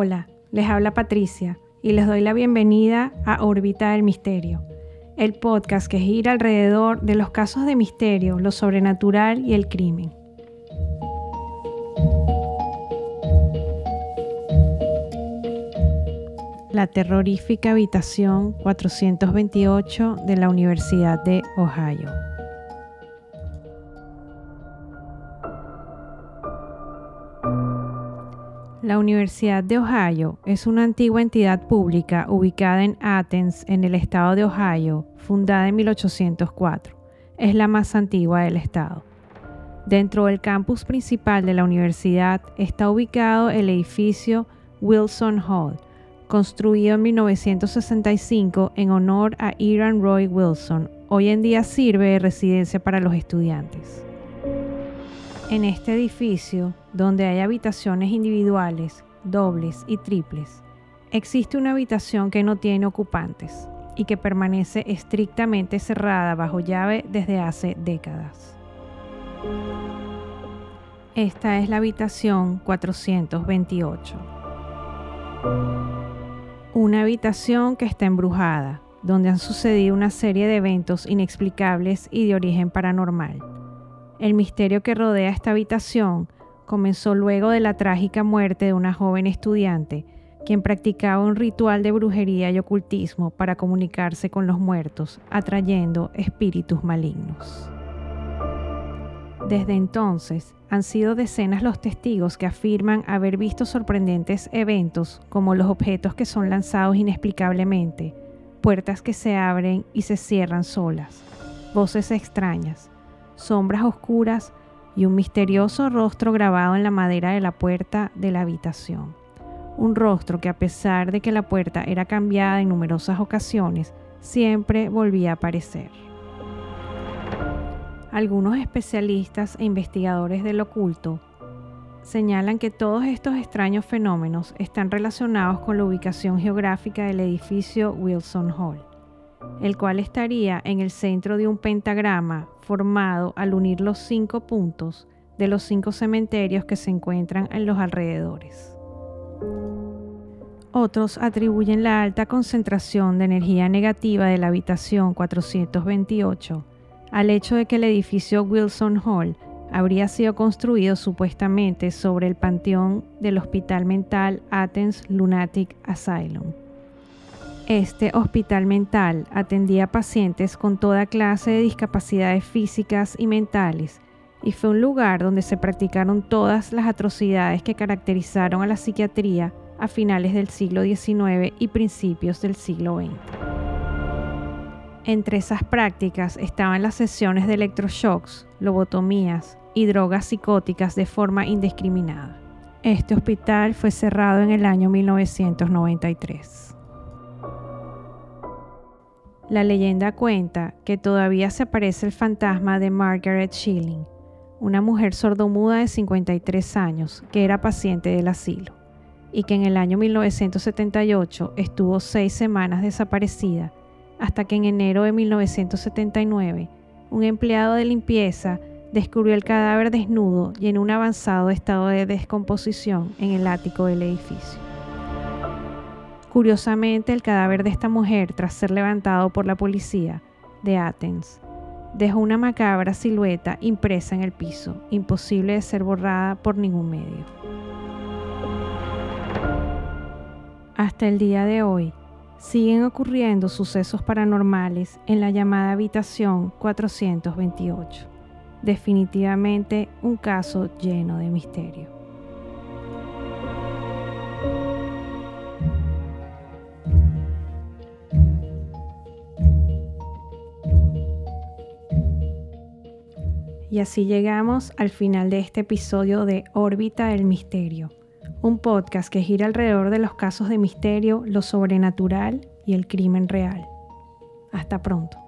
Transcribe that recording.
Hola, les habla Patricia y les doy la bienvenida a Órbita del Misterio, el podcast que gira alrededor de los casos de misterio, lo sobrenatural y el crimen. La terrorífica habitación 428 de la Universidad de Ohio. La Universidad de Ohio es una antigua entidad pública ubicada en Athens, en el estado de Ohio, fundada en 1804. Es la más antigua del estado. Dentro del campus principal de la universidad está ubicado el edificio Wilson Hall, construido en 1965 en honor a Iran Roy Wilson. Hoy en día sirve de residencia para los estudiantes. En este edificio, donde hay habitaciones individuales, dobles y triples, existe una habitación que no tiene ocupantes y que permanece estrictamente cerrada bajo llave desde hace décadas. Esta es la habitación 428. Una habitación que está embrujada, donde han sucedido una serie de eventos inexplicables y de origen paranormal. El misterio que rodea esta habitación comenzó luego de la trágica muerte de una joven estudiante, quien practicaba un ritual de brujería y ocultismo para comunicarse con los muertos, atrayendo espíritus malignos. Desde entonces, han sido decenas los testigos que afirman haber visto sorprendentes eventos como los objetos que son lanzados inexplicablemente, puertas que se abren y se cierran solas, voces extrañas, sombras oscuras y un misterioso rostro grabado en la madera de la puerta de la habitación. Un rostro que a pesar de que la puerta era cambiada en numerosas ocasiones, siempre volvía a aparecer. Algunos especialistas e investigadores del oculto señalan que todos estos extraños fenómenos están relacionados con la ubicación geográfica del edificio Wilson Hall el cual estaría en el centro de un pentagrama formado al unir los cinco puntos de los cinco cementerios que se encuentran en los alrededores. Otros atribuyen la alta concentración de energía negativa de la habitación 428 al hecho de que el edificio Wilson Hall habría sido construido supuestamente sobre el panteón del Hospital Mental Athens Lunatic Asylum este hospital mental atendía pacientes con toda clase de discapacidades físicas y mentales y fue un lugar donde se practicaron todas las atrocidades que caracterizaron a la psiquiatría a finales del siglo XIX y principios del siglo XX. Entre esas prácticas estaban las sesiones de electroshocks, lobotomías y drogas psicóticas de forma indiscriminada. Este hospital fue cerrado en el año 1993. La leyenda cuenta que todavía se aparece el fantasma de Margaret Schilling, una mujer sordomuda de 53 años que era paciente del asilo y que en el año 1978 estuvo seis semanas desaparecida hasta que en enero de 1979 un empleado de limpieza descubrió el cadáver desnudo y en un avanzado estado de descomposición en el ático del edificio. Curiosamente, el cadáver de esta mujer, tras ser levantado por la policía de Athens, dejó una macabra silueta impresa en el piso, imposible de ser borrada por ningún medio. Hasta el día de hoy, siguen ocurriendo sucesos paranormales en la llamada habitación 428. Definitivamente un caso lleno de misterio. Y así llegamos al final de este episodio de Órbita del Misterio, un podcast que gira alrededor de los casos de misterio, lo sobrenatural y el crimen real. Hasta pronto.